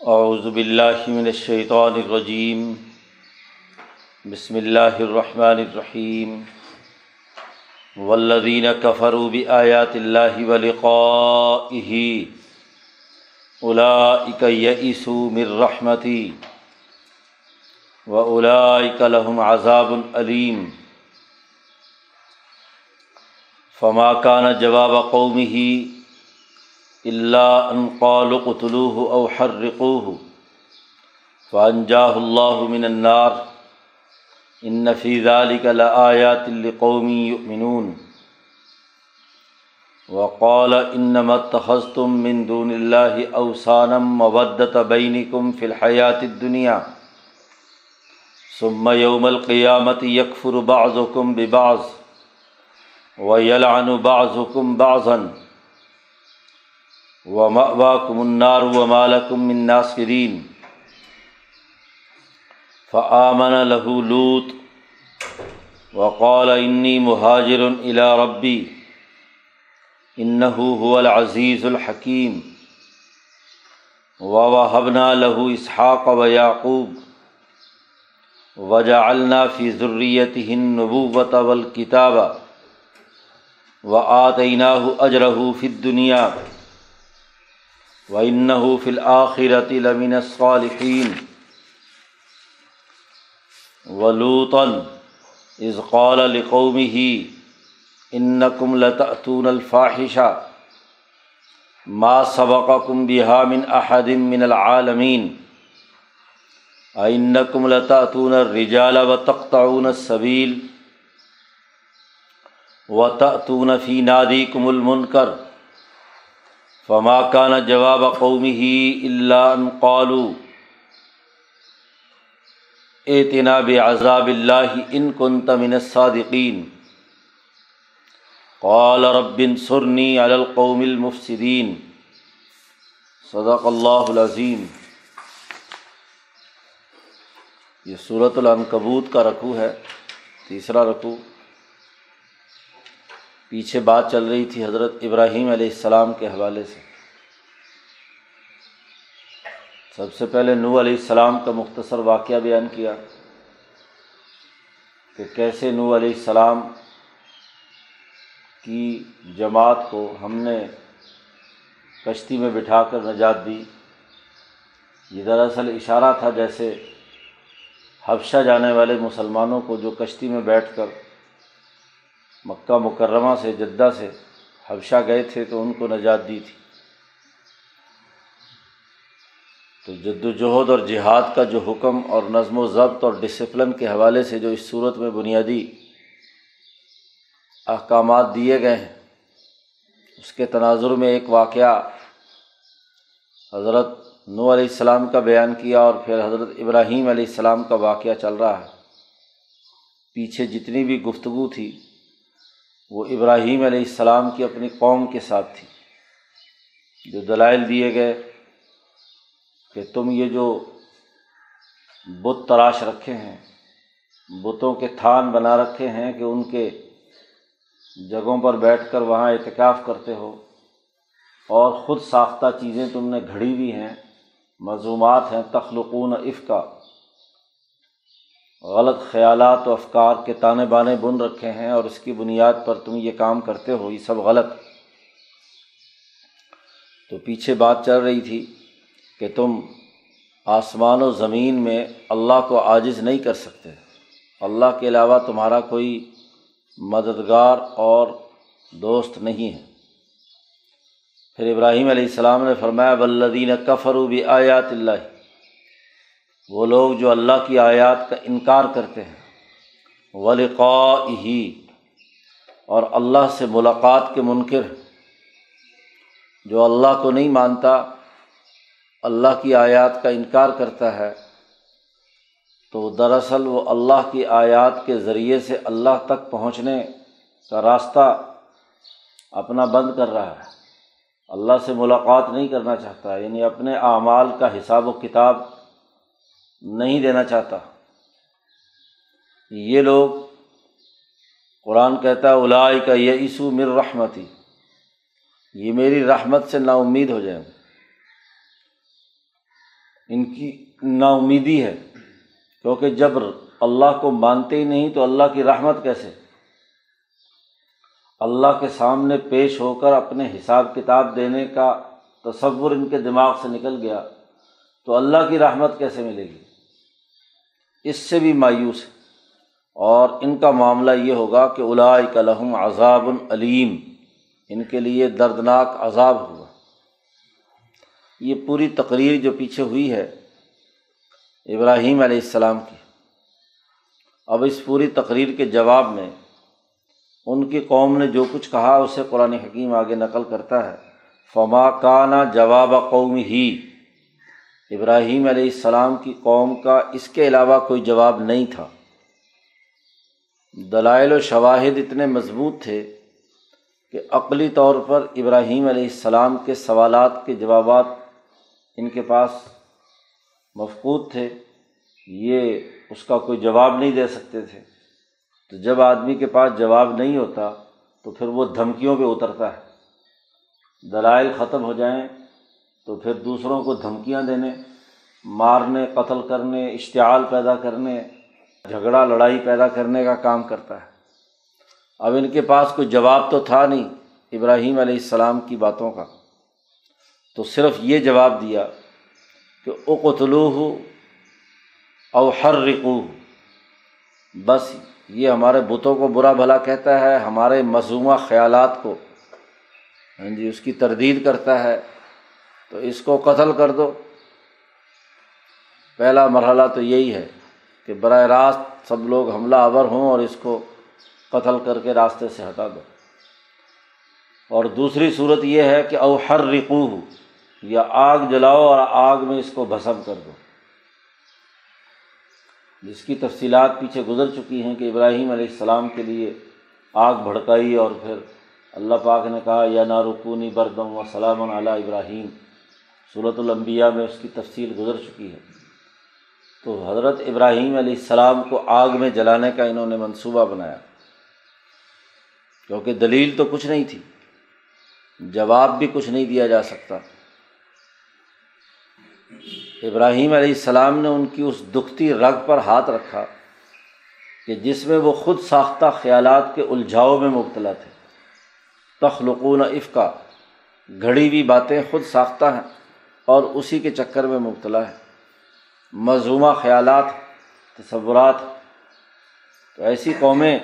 اعوذ باللہ من الشیطان الرجیم۔ بسم اللہ الرحمن الرحیم۔ والذین کفروا بآیات اللہ ولقائه اولئک یئسوا من رحمتی۔ واولئک لهم عذاب علیم فما كان جواب قومه اللہ ان قالوا قتلوه او حرقوه فانجاه الله من النار ان في ذلك لآيات لقوم يؤمنون وقال انما اتخذتم من دون الله اوثانا مودة بينكم في الحياة الدنيا ثم يوم القيامة يكفر بعضكم ببعض ويلعن بعضكم بعضا و مأواکم النار و مالکم من ناصرین فآمن له لوط وقال انی مہاجر الى ربی انه هو العزیز الحکیم ووهبنا له اسحاق و یعقوب وجعلنا فی ذریته النبوة والکتاب وآتیناه اجره فی الدنیا وََََََََََََََََََََََََََََََََََََََََََََََََََََََََََََََََََََََََََََََََََََََََََََََََََََََََََََََََََََََََ از قال لقومه انکم لتأتون الفاحشہ ما سبقکم بها من احد من العالمین اینکم لتأتون الرجال وتقطعون السبیل وتأتون فی نادیکم المنکر فما کان جواب قومی ہی اللہ قالو اعتنا عذاب اللہ ان کن تمن صادقین قال رب سرنی القوم المفسدین صدق اللہ العظیم یہ صورت العنکبوت کا رقو ہے، تیسرا رقو پیچھے بات چل رہی تھی حضرت ابراہیم علیہ السلام کے حوالے سے۔ سب سے پہلے نو علیہ السلام کا مختصر واقعہ بیان کیا کہ کیسے نو علیہ السلام کی جماعت کو ہم نے کشتی میں بٹھا کر نجات دی۔ یہ دراصل اشارہ تھا جیسے حفشہ جانے والے مسلمانوں کو جو کشتی میں بیٹھ کر مکہ مکرمہ سے جدہ سے حبشہ گئے تھے تو ان کو نجات دی تھی۔ تو جد وجہد اور جہاد کا جو حکم اور نظم و ضبط اور ڈسپلن کے حوالے سے جو اس صورت میں بنیادی احکامات دیے گئے ہیں، اس کے تناظر میں ایک واقعہ حضرت نو علیہ السلام کا بیان کیا اور پھر حضرت ابراہیم علیہ السلام کا واقعہ چل رہا ہے۔ پیچھے جتنی بھی گفتگو تھی وہ ابراہیم علیہ السلام کی اپنی قوم کے ساتھ تھی۔ جو دلائل دیے گئے کہ تم یہ جو بت تراش رکھے ہیں، بتوں کے تھان بنا رکھے ہیں کہ ان کے جگہوں پر بیٹھ کر وہاں اعتکاف کرتے ہو، اور خود ساختہ چیزیں تم نے گھڑی ہوئی ہیں مضومات ہیں، تخلقون افقا غلط خیالات و افکار کے تانے بانے بن رکھے ہیں اور اس کی بنیاد پر تم یہ کام کرتے ہو، یہ سب غلط۔ تو پیچھے بات چل رہی تھی کہ تم آسمان و زمین میں اللہ کو عاجز نہیں کر سکتے۔ اللہ کے علاوہ تمہارا کوئی مددگار اور دوست نہیں ہے۔ پھر ابراہیم علیہ السلام نے فرمایا بلدین کفرو بھی آیات اللہ وہ لوگ جو اللہ کی آیات کا انکار کرتے ہیں۔ ولقا ہی اور اللہ سے ملاقات کے منکر۔ جو اللہ کو نہیں مانتا، اللہ کی آیات کا انکار کرتا ہے۔ تو دراصل وہ اللہ کی آیات کے ذریعے سے اللہ تک پہنچنے کا راستہ اپنا بند کر رہا ہے۔ اللہ سے ملاقات نہیں کرنا چاہتا یعنی اپنے اعمال کا حساب و کتاب نہیں دینا چاہتا۔ یہ لوگ قرآن کہتا ہے الائی کا یہ عیسو مر رحمت ہی یہ میری رحمت سے نا امید ہو جائیں۔ ان کی نا امیدی ہے۔ کیونکہ جب اللہ کو مانتے ہی نہیں تو اللہ کی رحمت کیسے؟ اللہ کے سامنے پیش ہو کر اپنے حساب کتاب دینے کا تصور ان کے دماغ سے نکل گیا تو اللہ کی رحمت کیسے ملے گی؟ اس سے بھی مایوس ہے اور ان کا معاملہ یہ ہوگا کہ الاء لحم عذاب العلیم ان کے لیے دردناک عذاب ہوا یہ پوری تقریر جو پیچھے ہوئی ہے ابراہیم علیہ السلام کی۔ اب اس پوری تقریر کے جواب میں ان کی قوم نے جو کچھ کہا، اسے قرآن حکیم آگے نقل کرتا ہے۔ فما کانا جواب قوم ہی ابراہیم علیہ السلام کی قوم کا اس کے علاوہ کوئی جواب نہیں تھا۔ دلائل و شواہد اتنے مضبوط تھے کہ عقلی طور پر ابراہیم علیہ السلام کے سوالات کے جوابات ان کے پاس مفقود تھے۔ یہ اس کا کوئی جواب نہیں دے سکتے تھے۔ تو جب آدمی کے پاس جواب نہیں ہوتا تو پھر وہ دھمکیوں پہ اترتا ہے۔ دلائل ختم ہو جائیں تو پھر دوسروں کو دھمکیاں دینے، مارنے، قتل کرنے، اشتعال پیدا کرنے، جھگڑا، لڑائی پیدا کرنے کا کام کرتا ہے۔ اب ان کے پاس کوئی جواب تو تھا نہیں ابراہیم علیہ السلام کی باتوں کا۔ تو صرف یہ جواب دیا کہ اقتلو ہو او ہر رقو بس یہ ہمارے بتوں کو برا بھلا کہتا ہے، ہمارے مصومہ خیالات کو۔ ہاں جی اس کی تردید کرتا ہے۔ تو اس کو قتل کر دو۔ پہلا مرحلہ تو یہی ہے کہ براہ راست سب لوگ حملہ آور ہوں اور اس کو قتل کر کے راستے سے ہٹا دو۔ اور دوسری صورت یہ ہے کہ او ہر رقو یا آگ جلاؤ اور آگ میں اس کو بھسم کر دو۔ جس کی تفصیلات پیچھے گزر چکی ہیں کہ ابراہیم علیہ السلام کے لیے آگ بھڑکائی اور پھر اللہ پاک نے کہا، یا نارکونی بردم و سلام علیہ ابراہیم۔ صورت الانبیاء میں اس کی تفصیل گزر چکی ہے۔ تو حضرت ابراہیم علیہ السلام کو آگ میں جلانے کا انہوں نے منصوبہ بنایا۔ کیونکہ دلیل تو کچھ نہیں تھی۔ جواب بھی کچھ نہیں دیا جا سکتا۔ ابراہیم علیہ السلام نے ان کی اس دکھتی رگ پر ہاتھ رکھا کہ جس میں وہ خود ساختہ خیالات کے الجھاؤ میں مبتلا تھے۔ تخلقون افقا، گھڑی ہوئی باتیں خود ساختہ ہیں۔ اور اسی کے چکر میں مبتلا ہے۔ مضمومہ خیالات، تصورات۔ تو ایسی قومیں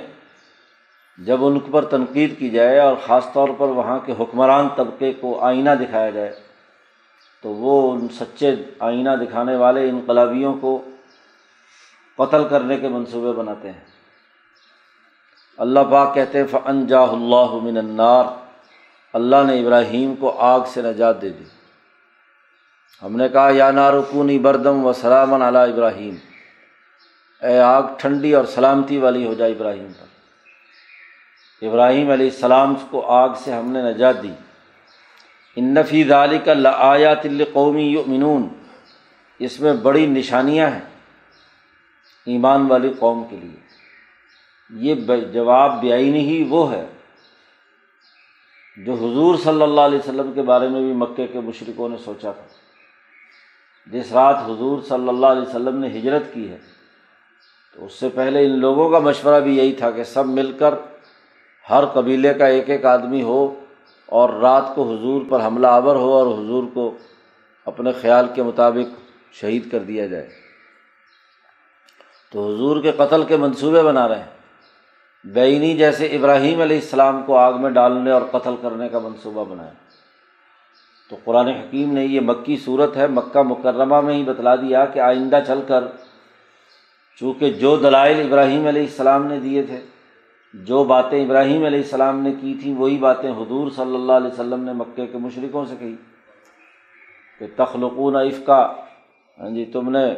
جب ان پر تنقید کی جائے اور خاص طور پر وہاں کے حکمران طبقے کو آئینہ دکھایا جائے، تو وہ ان سچے آئینہ دکھانے والے انقلابیوں کو قتل کرنے کے منصوبے بناتے ہیں۔ اللہ پاک کہتے ہیں فن جا اللہ من النار۔ اللہ نے ابراہیم کو آگ سے نجات دے دی۔ ہم نے کہا، یا نارکونی بردم و سلامن علی ابراہیم. اے آگ ٹھنڈی اور سلامتی والی ہو جائے ابراہیم پر۔ ابراہیم علیہ السلام کو آگ سے ہم نے نجات دی۔ ان نفی ذالی کا لآیات قومی یؤمنون۔ اس میں بڑی نشانیاں ہیں ایمان والی قوم کے لیے۔ یہ جواب بیائی ہی وہ ہے جو حضور صلی اللہ علیہ وسلم کے بارے میں بھی مکے کے مشرقوں نے سوچا تھا۔ جس رات حضور صلی اللہ علیہ وسلم نے ہجرت کی ہے، تو اس سے پہلے ان لوگوں کا مشورہ بھی یہی تھا کہ سب مل کر ہر قبیلے کا ایک ایک آدمی ہو اور رات کو حضور پر حملہ آور ہو اور حضور کو اپنے خیال کے مطابق شہید کر دیا جائے۔ تو حضور کے قتل کے منصوبے بنا رہے ہیں۔ بینی جیسے ابراہیم علیہ السلام کو آگ میں ڈالنے اور قتل کرنے کا منصوبہ بنایا۔ تو قرآن حکیم نے یہ مکی صورت ہے، مکہ مکرمہ میں ہی بتلا دیا کہ آئندہ چل کر چونکہ جو دلائل ابراہیم علیہ السلام نے دیے تھے، جو باتیں ابراہیم علیہ السلام نے کی تھیں، وہی باتیں حضور صلی اللہ علیہ وسلم نے مکے کے مشرقوں سے کہی کہ تخلقون افقا ہاں جی تم نے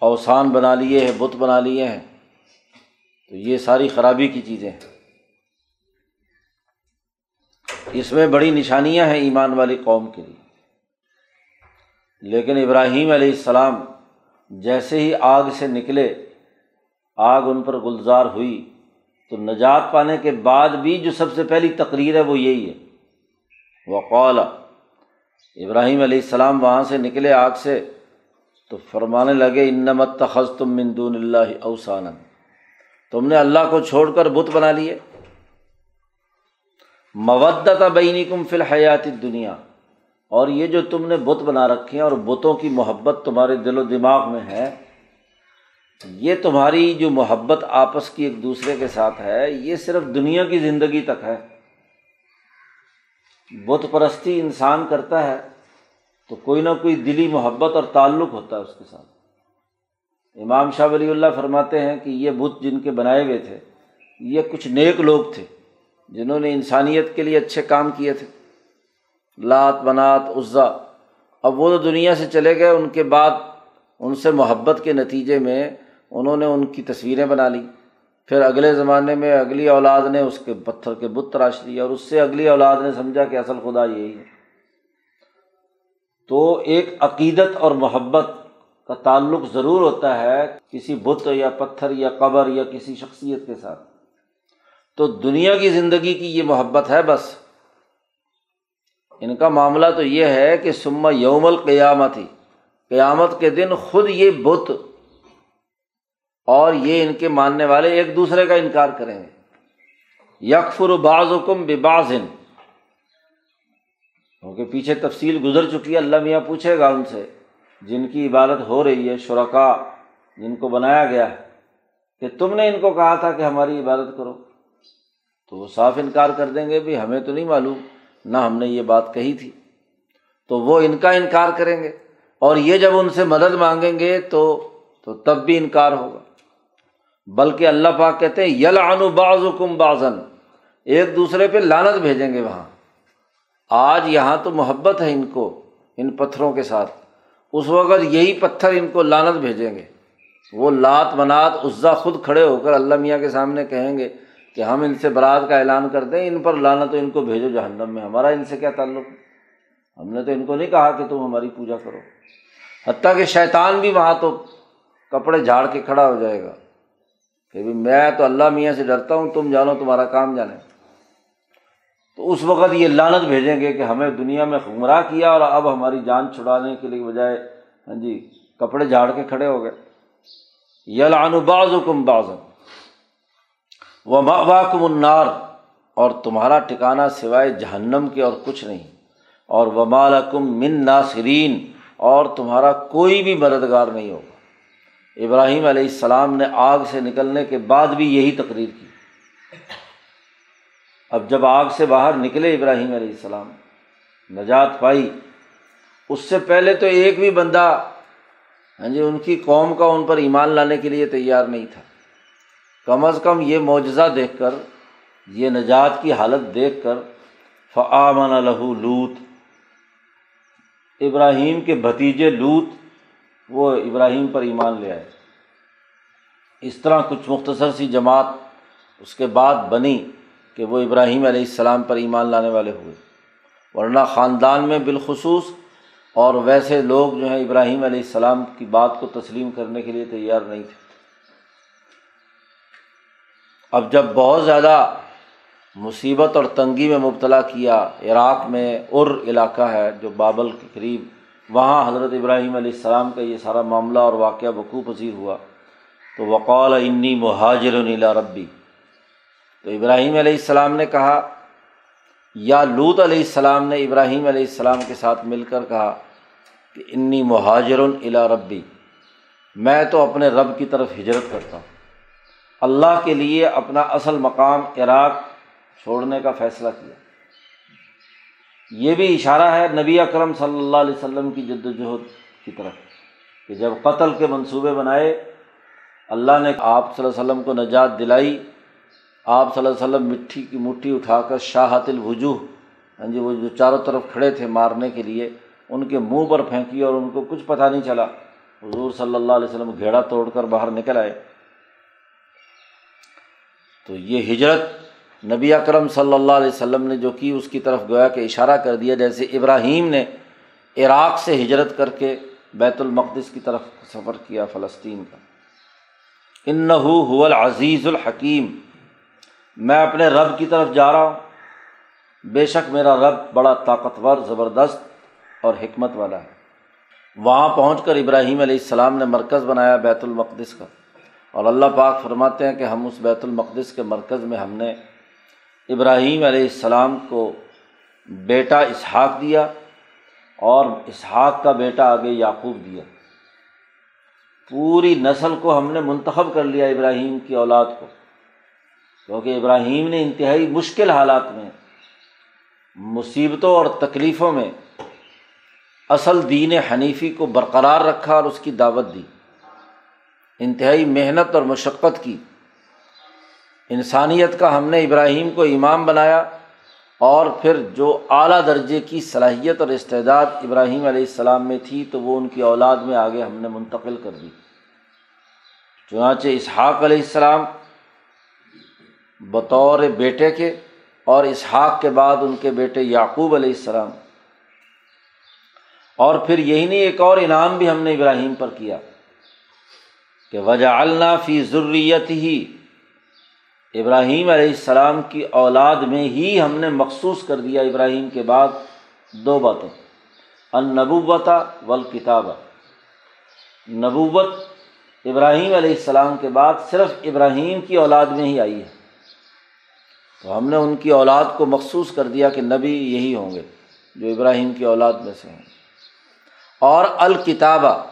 اوسان بنا لیے ہیں، بت بنا لیے ہیں۔ تو یہ ساری خرابی کی چیزیں ہیں۔ اس میں بڑی نشانیاں ہیں ایمان والی قوم کے لیے۔ لیکن ابراہیم علیہ السلام جیسے ہی آگ سے نکلے، آگ ان پر گلزار ہوئی۔ تو نجات پانے کے بعد بھی جو سب سے پہلی تقریر ہے وہ یہی ہے۔ وہ قولا ابراہیم علیہ السلام وہاں سے نکلے آگ سے تو فرمانے لگے انمت تخذ تم مندون اللہ اوسان تم نے اللہ کو چھوڑ کر بت بنا لیے۔ مودت بینی کم فی الحیات دنیا اور یہ جو تم نے بت بنا رکھے ہیں اور بتوں کی محبت تمہارے دل و دماغ میں ہے، یہ تمہاری جو محبت آپس کی ایک دوسرے کے ساتھ ہے، یہ صرف دنیا کی زندگی تک ہے۔ بت پرستی انسان کرتا ہے تو کوئی نہ کوئی دلی محبت اور تعلق ہوتا ہے اس کے ساتھ۔ امام شاہ ولی اللہ فرماتے ہیں کہ یہ بت جن کے بنائے ہوئے تھے، یہ کچھ نیک لوگ تھے۔ جنہوں نے انسانیت کے لیے اچھے کام کیے تھے۔ لات، بنات عزا اب وہ تو دنیا سے چلے گئے، ان کے بعد ان سے محبت کے نتیجے میں انہوں نے ان کی تصویریں بنا لی پھر اگلے زمانے میں اگلی اولاد نے اس کے پتھر کے بت تراش لیے اور اس سے اگلی اولاد نے سمجھا کہ اصل خدا یہی ہے۔ تو ایک عقیدت اور محبت کا تعلق ضرور ہوتا ہے کسی بت یا پتھر یا قبر یا کسی شخصیت کے ساتھ۔ تو دنیا کی زندگی کی یہ محبت ہے بس۔ ان کا معاملہ تو یہ ہے کہ سما یوم القیامت ہی قیامت کے دن خود یہ بت اور یہ ان کے ماننے والے ایک دوسرے کا انکار کریں گے۔ یکفر بعض حکم بے باز کیونکہ پیچھے تفصیل گزر چکی ہے، اللہ میاں پوچھے گا ان سے، جن کی عبادت ہو رہی ہے شرکا جن کو بنایا گیا ہے، کہ تم نے ان کو کہا تھا کہ ہماری عبادت کرو۔ تو وہ صاف انکار کر دیں گے، بھی ہمیں تو نہیں معلوم، نہ ہم نے یہ بات کہی تھی۔ تو وہ ان کا انکار کریں گے۔ اور یہ جب ان سے مدد مانگیں گے تو تو تب بھی انکار ہوگا۔ بلکہ اللہ پاک کہتے ہیں یل عنو باز بازن ایک دوسرے پہ لانت بھیجیں گے وہاں۔ آج یہاں تو محبت ہے ان کو، ان پتھروں کے ساتھ۔ اس وقت یہی پتھر ان کو لانت بھیجیں گے۔ وہ لات منات عزا خود کھڑے ہو کر اللہ میاں کے سامنے کہیں گے کہ ہم ان سے برات کا اعلان کر دیں، ان پر لانا تو ان کو بھیجو جہنم میں۔ ہمارا ان سے کیا تعلق؟ ہم نے تو ان کو نہیں کہا کہ تم ہماری پوجا کرو۔ حتیٰ کہ شیطان بھی وہاں تو کپڑے جھاڑ کے کھڑا ہو جائے گا۔ کہ میں تو اللہ میاں سے ڈرتا ہوں، تم جانو تمہارا کام جانے۔ تو اس وقت یہ لانت بھیجیں گے کہ ہمیں دنیا میں گمراہ کیا اور اب ہماری جان چھڑانے کے لیے بجائے ہاں جی کپڑے جھاڑ کے کھڑے ہو گئے۔ یلان باز کم باز و ماں النار، اور تمہارا ٹکانا سوائے جہنم کے اور کچھ نہیں۔ اور و مالکم من ناصرین، اور تمہارا کوئی بھی مددگار نہیں ہوگا۔ ابراہیم علیہ السلام نے آگ سے نکلنے کے بعد بھی یہی تقریر کی۔ اب جب آگ سے باہر نکلے ابراہیم علیہ السلام، نجات پائی۔ اس سے پہلے تو ایک بھی بندہ ہاں جی ان کی قوم کا ان پر ایمان لانے کے لیے تیار نہیں تھا۔ کم از کم یہ معجزہ دیکھ کر، یہ نجات کی حالت دیکھ کر فعامن لہو لوت۔ ابراہیم کے بھتیجے لوت، وہ ابراہیم پر ایمان لے آئے۔ اس طرح کچھ مختصر سی جماعت اس کے بعد بنی کہ وہ ابراہیم علیہ السلام پر ایمان لانے والے ہوئے۔ ورنہ خاندان میں بالخصوص اور ویسے لوگ جو ہیں ابراہیم علیہ السلام کی بات کو تسلیم کرنے کے لیے تیار نہیں تھے۔ اب جب بہت زیادہ مصیبت اور تنگی میں مبتلا کیا، عراق میں ار علاقہ ہے جو بابل کے قریب، وہاں حضرت ابراہیم علیہ السلام کا یہ سارا معاملہ اور واقعہ بخو پذیر ہوا۔ تو وقال انی مہاجر نیلا ربی۔ تو ابراہیم علیہ السلام نے کہا، یا لوت علیہ السلام نے ابراہیم علیہ السلام کے ساتھ مل کر کہا کہ انی مہاجر الا ربی۔ میں تو اپنے رب کی طرف ہجرت کرتا ہوں۔ اللہ کے لیے اپنا اصل مقام عراق چھوڑنے کا فیصلہ کیا۔ یہ بھی اشارہ ہے نبی اکرم صلی اللہ علیہ وسلم کی جد وجہد کی طرف کہ جب قتل کے منصوبے بنائے، اللہ نے آپ صلی اللہ علیہ وسلم کو نجات دلائی۔ آپ صلی اللہ علیہ وسلم مٹھی کی مٹھی اٹھا کر شاہت الوجوہ ہاں جی وہ جو چاروں طرف کھڑے تھے مارنے کے لیے، ان کے منہ پر پھینکی اور ان کو کچھ پتہ نہیں چلا۔ حضور صلی اللہ علیہ وسلم گھیڑا توڑ کر باہر نکل آئے۔ تو یہ ہجرت نبی اکرم صلی اللہ علیہ وسلم نے جو کی، اس کی طرف گویا کہ اشارہ کر دیا، جیسے ابراہیم نے عراق سے ہجرت کر کے بیت المقدس کی طرف سفر کیا فلسطین کا۔ ان حول عزیز الحکیم۔ میں اپنے رب کی طرف جا رہا ہوں۔ بے شک میرا رب بڑا طاقتور، زبردست اور حکمت والا ہے۔ وہاں پہنچ کر ابراہیم علیہ السلام نے مرکز بنایا بیت المقدس کا۔ اور اللہ پاک فرماتے ہیں کہ ہم اس بیت المقدس کے مرکز میں ہم نے ابراہیم علیہ السلام کو بیٹا اسحاق دیا اور اسحاق کا بیٹا آگے یعقوب دیا۔ پوری نسل کو ہم نے منتخب کر لیا ابراہیم کی اولاد کو، کیونکہ ابراہیم نے انتہائی مشکل حالات میں، مصیبتوں اور تکلیفوں میں اصل دین حنیفی کو برقرار رکھا اور اس کی دعوت دی۔ انتہائی محنت اور مشقت کی۔ انسانیت کا ہم نے ابراہیم کو امام بنایا اور پھر جو اعلیٰ درجے کی صلاحیت اور استعداد ابراہیم علیہ السلام میں تھی تو وہ ان کی اولاد میں آگے ہم نے منتقل کر دی۔ چنانچہ اسحاق علیہ السلام بطور بیٹے کے اور اسحاق کے بعد ان کے بیٹے یعقوب علیہ السلام۔ اور پھر یہی نہیں، ایک اور انعام بھی ہم نے ابراہیم پر کیا۔ کہ وجہ فی ضروریت ہی ابراہیم علیہ السلام کی اولاد میں ہی ہم نے مخصوص کر دیا ابراہیم کے بعد دو باتیں۔ النبوتا والکتابہ نبوت ابراہیم علیہ السلام کے بعد صرف ابراہیم کی اولاد میں ہی آئی ہے۔ تو ہم نے ان کی اولاد کو مخصوص کر دیا کہ نبی یہی ہوں گے جو ابراہیم کی اولاد میں سے ہوں۔ اور الکتابہ۔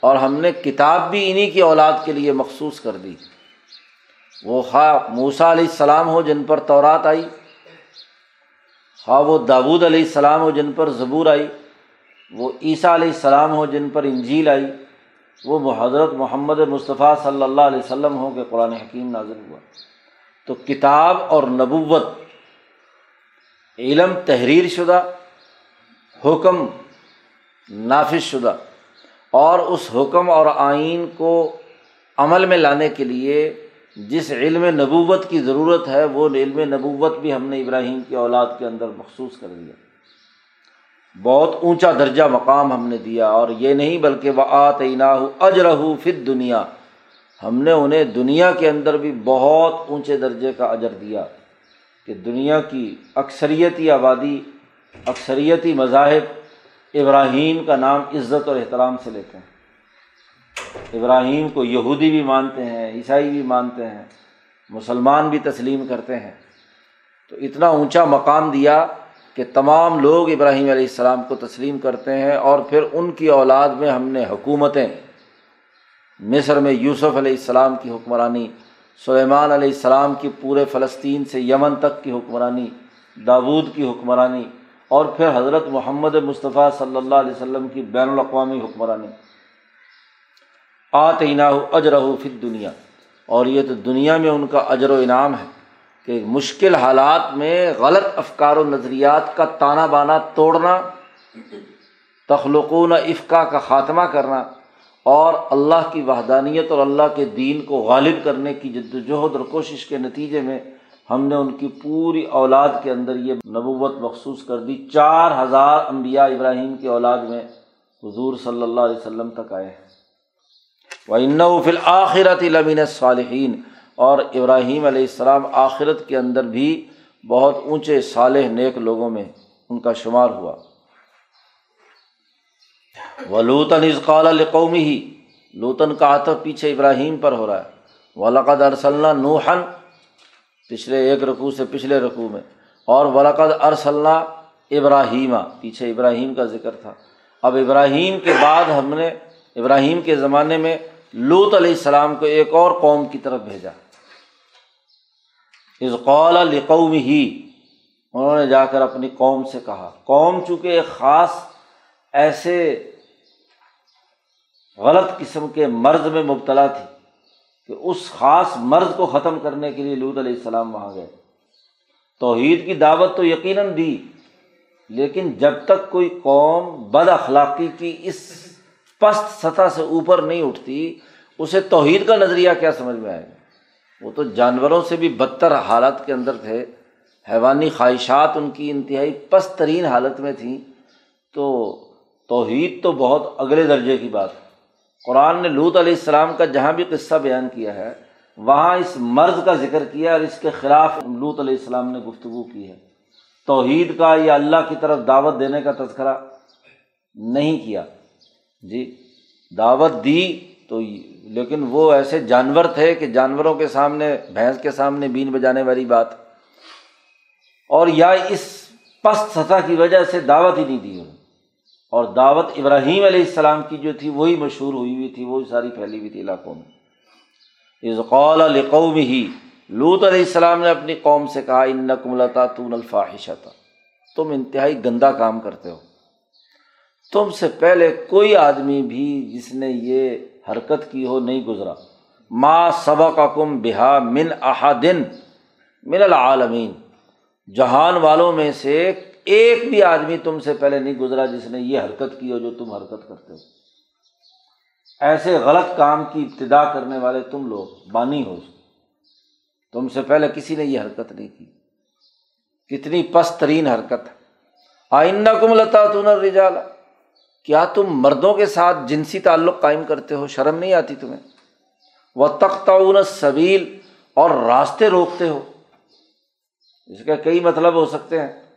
اور ہم نے کتاب بھی انہیں کی اولاد کے لیے مخصوص کر دی۔ وہ خواہ موسا علیہ السلام ہو جن پر تورات آئی، خواہ وہ داود علیہ السلام ہو جن پر زبور آئی، وہ عیسیٰ علیہ السلام ہو جن پر انجیل آئی، وہ حضرت محمد مصطفیٰ صلی اللہ علیہ وسلم ہو کہ قرآن حکیم نازل ہوا۔ تو کتاب اور نبوت علم تحریر شدہ، حکم نافذ شدہ۔ اور اس حکم اور آئین کو عمل میں لانے کے لیے جس علم نبوت کی ضرورت ہے، وہ علم نبوت بھی ہم نے ابراہیم کی اولاد کے اندر مخصوص کر دیا بہت اونچا درجہ مقام ہم نے دیا، اور یہ نہیں بلکہ وہ آتعینہ اجرہ فت دنیا ہم نے انہیں دنیا کے اندر بھی بہت اونچے درجے کا اجر دیا کہ دنیا کی اکثریتی آبادی، اکثریتی مذاہب ابراہیم کا نام عزت اور احترام سے لیتے ہیں۔ ابراہیم کو یہودی بھی مانتے ہیں، عیسائی بھی مانتے ہیں، مسلمان بھی تسلیم کرتے ہیں۔ تو اتنا اونچا مقام دیا کہ تمام لوگ ابراہیم علیہ السلام کو تسلیم کرتے ہیں اور پھر ان کی اولاد میں ہم نے حکومتیں، مصر میں یوسف علیہ السلام کی حکمرانی، سلیمان علیہ السلام کی پورے فلسطین سے یمن تک کی حکمرانی، داود کی حکمرانی اور پھر حضرت محمد مصطفیٰ صلی اللہ علیہ وسلم کی بین الاقوامی حکمرانی۔ آتینہ اجر فت دنیا اور یہ تو دنیا میں ان کا اجر و انعام ہے کہ مشکل حالات میں غلط افکار و نظریات کا تانا بانا توڑنا، تخلقون افقا کا خاتمہ کرنا، اور اللہ کی وحدانیت اور اللہ کے دین کو غالب کرنے کی جد وجہد اور کوشش کے نتیجے میں ہم نے ان کی پوری اولاد کے اندر یہ نبوت مخصوص کر دی۔ چار ہزار انبیاء ابراہیم کی اولاد میں حضور صلی اللہ علیہ وسلم تک آئے ہیں۔ وہ فل آخرت لمین صالحین اور ابراہیم علیہ السلام آخرت کے اندر بھی بہت اونچے صالح نیک لوگوں میں ان کا شمار ہوا۔ وہ لوتن قال قومی ہی لوتن کا آتف پیچھے ابراہیم پر ہو رہا ہے۔ ولقد ارسلہ نوحن پچھلے ایک رقوع سے پچھلے رقوع میں۔ اور ولقد ارسلہ ابراہیمہ پیچھے ابراہیم کا ذکر تھا۔ اب ابراہیم کے بعد ہم نے ابراہیم کے زمانے میں لوت علیہ السلام کو ایک اور قوم کی طرف بھیجا۔ اس قول لقوم ہی انہوں نے جا کر اپنی قوم سے کہا۔ قوم چونکہ ایک خاص ایسے غلط قسم کے مرض میں مبتلا تھی۔ کہ اس خاص مرض کو ختم کرنے کے لیے لود علیہ السلام وہاں گئے۔ توحید کی دعوت تو یقیناً دی، لیکن جب تک کوئی قوم بد اخلاقی کی اس پست سطح سے اوپر نہیں اٹھتی، اسے توحید کا نظریہ کیا سمجھ میں آئے گا؟ وہ تو جانوروں سے بھی بدتر حالت کے اندر تھے، حیوانی خواہشات ان کی انتہائی پست ترین حالت میں تھیں۔ تو توحید تو بہت اگلے درجے کی بات ہے۔ قرآن نے لوت علیہ السلام کا جہاں بھی قصہ بیان کیا ہے، وہاں اس مرض کا ذکر کیا اور اس کے خلاف لوت علیہ السلام نے گفتگو کی ہے۔ توحید کا یا اللہ کی طرف دعوت دینے کا تذکرہ نہیں کیا۔ جی دعوت دی تو لیکن وہ ایسے جانور تھے کہ جانوروں کے سامنے، بھینس کے سامنے بین بجانے والی بات۔ اور یا اس پست سطح کی وجہ سے دعوت ہی نہیں دی انہوں نے۔ اور دعوت ابراہیم علیہ السلام کی جو تھی وہی مشہور ہوئی ہوئی تھی، وہی ساری پھیلی ہوئی تھی علاقوں میں۔ اس قول القوم ہی لوت علیہ السلام نے اپنی قوم سے کہا ان نقملتا تون الفاحشتا تم انتہائی گندا کام کرتے ہو۔ تم سے پہلے کوئی آدمی بھی جس نے یہ حرکت کی ہو نہیں گزرا۔ ماں سبق کم بہا من احدن من العالمین۔ جہان والوں میں سے ایک بھی آدمی تم سے پہلے نہیں گزرا جس نے یہ حرکت کی ہو جو تم حرکت کرتے ہو۔ ایسے غلط کام کی ابتدا کرنے والے تم لوگ بانی ہو۔ تم سے پہلے کسی نے یہ حرکت نہیں کی۔ کتنی پست ترین حرکت۔ ہے آئندہ کم لتا تون رجالا کیا تم مردوں کے ساتھ جنسی تعلق قائم کرتے ہو؟ شرم نہیں آتی تمہیں؟ وہ تخت سبیل اور راستے روکتے ہو۔ اس کا کئی مطلب ہو سکتے ہیں۔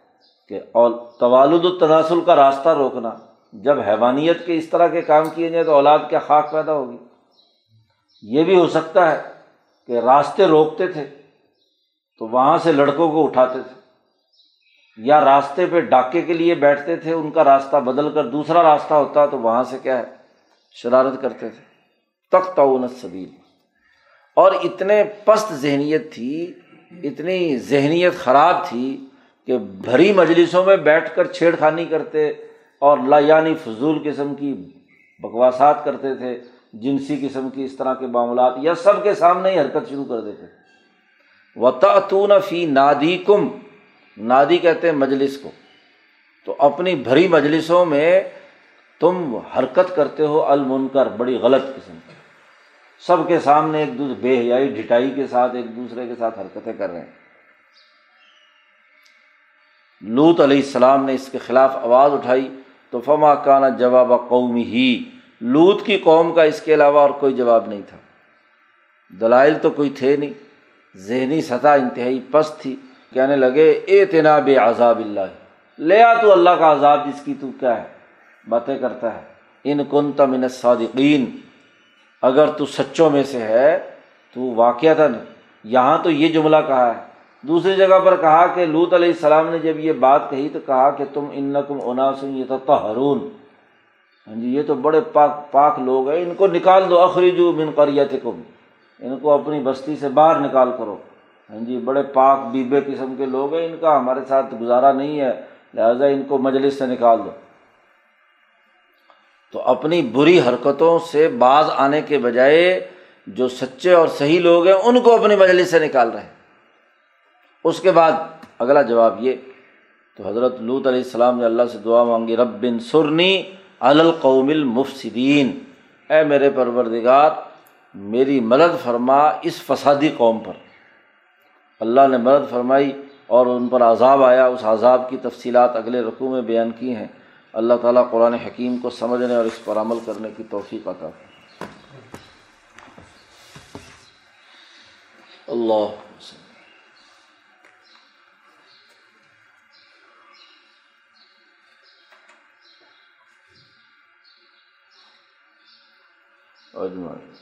کہ اور توالد التناسل کا راستہ روکنا۔ جب حیوانیت کے اس طرح کے کام کیے جائیں تو اولاد کیا خاک پیدا ہوگی؟ یہ بھی ہو سکتا ہے کہ راستے روکتے تھے تو وہاں سے لڑکوں کو اٹھاتے تھے، یا راستے پہ ڈاکے کے لیے بیٹھتے تھے، ان کا راستہ بدل کر دوسرا راستہ ہوتا تو وہاں سے کیا ہے؟ شرارت کرتے تھے۔ تخت سبیل اور اتنے پست ذہنیت تھی، اتنی ذہنیت خراب تھی کہ بھری مجلسوں میں بیٹھ کر چھیڑ خانی کرتے اور لا یعنی فضول قسم کی بکواسات کرتے تھے، جنسی قسم کی اس طرح کے معاملات یا سب کے سامنے ہی حرکت شروع کر دیتے و فی نادی کم نادی کہتے ہیں مجلس کو۔ تو اپنی بھری مجلسوں میں تم حرکت کرتے ہو المنکر، بڑی غلط قسم۔ کی سب کے سامنے ایک دوسرے، بے حیائی ڈٹائی کے ساتھ، ایک دوسرے کے ساتھ حرکتیں کر رہے ہیں۔ لوت علیہ السلام نے اس کے خلاف آواز اٹھائی تو فما کانا جواب قومی ہی۔ لوت کی قوم کا اس کے علاوہ اور کوئی جواب نہیں تھا۔ دلائل تو کوئی تھے نہیں۔ ذہنی سطح انتہائی پست تھی۔ کہنے لگے، اے تنا بے عذاب اللہ۔ لے آ تو اللہ کا عذاب جس کی تو کیا ہے؟ باتیں کرتا ہے۔ ان کن تمن صادقین اگر تو سچوں میں سے ہے، تو واقعات یہاں تو یہ جملہ کہا ہے۔ دوسری جگہ پر کہا کہ لوت علیہ السلام نے جب یہ بات کہی تو کہا کہ تم ان کم عناسن یہ تو ہرون ہاں جی یہ تو بڑے پاک پاک لوگ ہیں۔ ان کو نکال دو اخریجو من قریت کم ان کو اپنی بستی سے باہر نکال کرو۔ ہاں جی بڑے پاک بیبے قسم کے لوگ ہیں۔ ان کا ہمارے ساتھ گزارا نہیں ہے۔ لہٰذا ان کو مجلس سے نکال دو۔ تو اپنی بری حرکتوں سے باز آنے کے بجائے جو سچے اور صحیح لوگ ہیں، ان کو اپنی مجلس سے نکال رہے ہیں۔ اس کے بعد اگلا جواب یہ تو حضرت لوت علیہ السلام نے اللہ سے دعا مانگی رب بن سرنی القوم المفسدین. اے میرے پروردگار، میری مدد فرما اس فسادی قوم پر۔ اللہ نے مدد فرمائی اور ان پر عذاب آیا۔ اس عذاب کی تفصیلات اگلے رقوع میں بیان کی ہیں۔ اللہ تعالیٰ قرآن حکیم کو سمجھنے اور اس پر عمل کرنے کی توفیق عطا اللہ اجمائی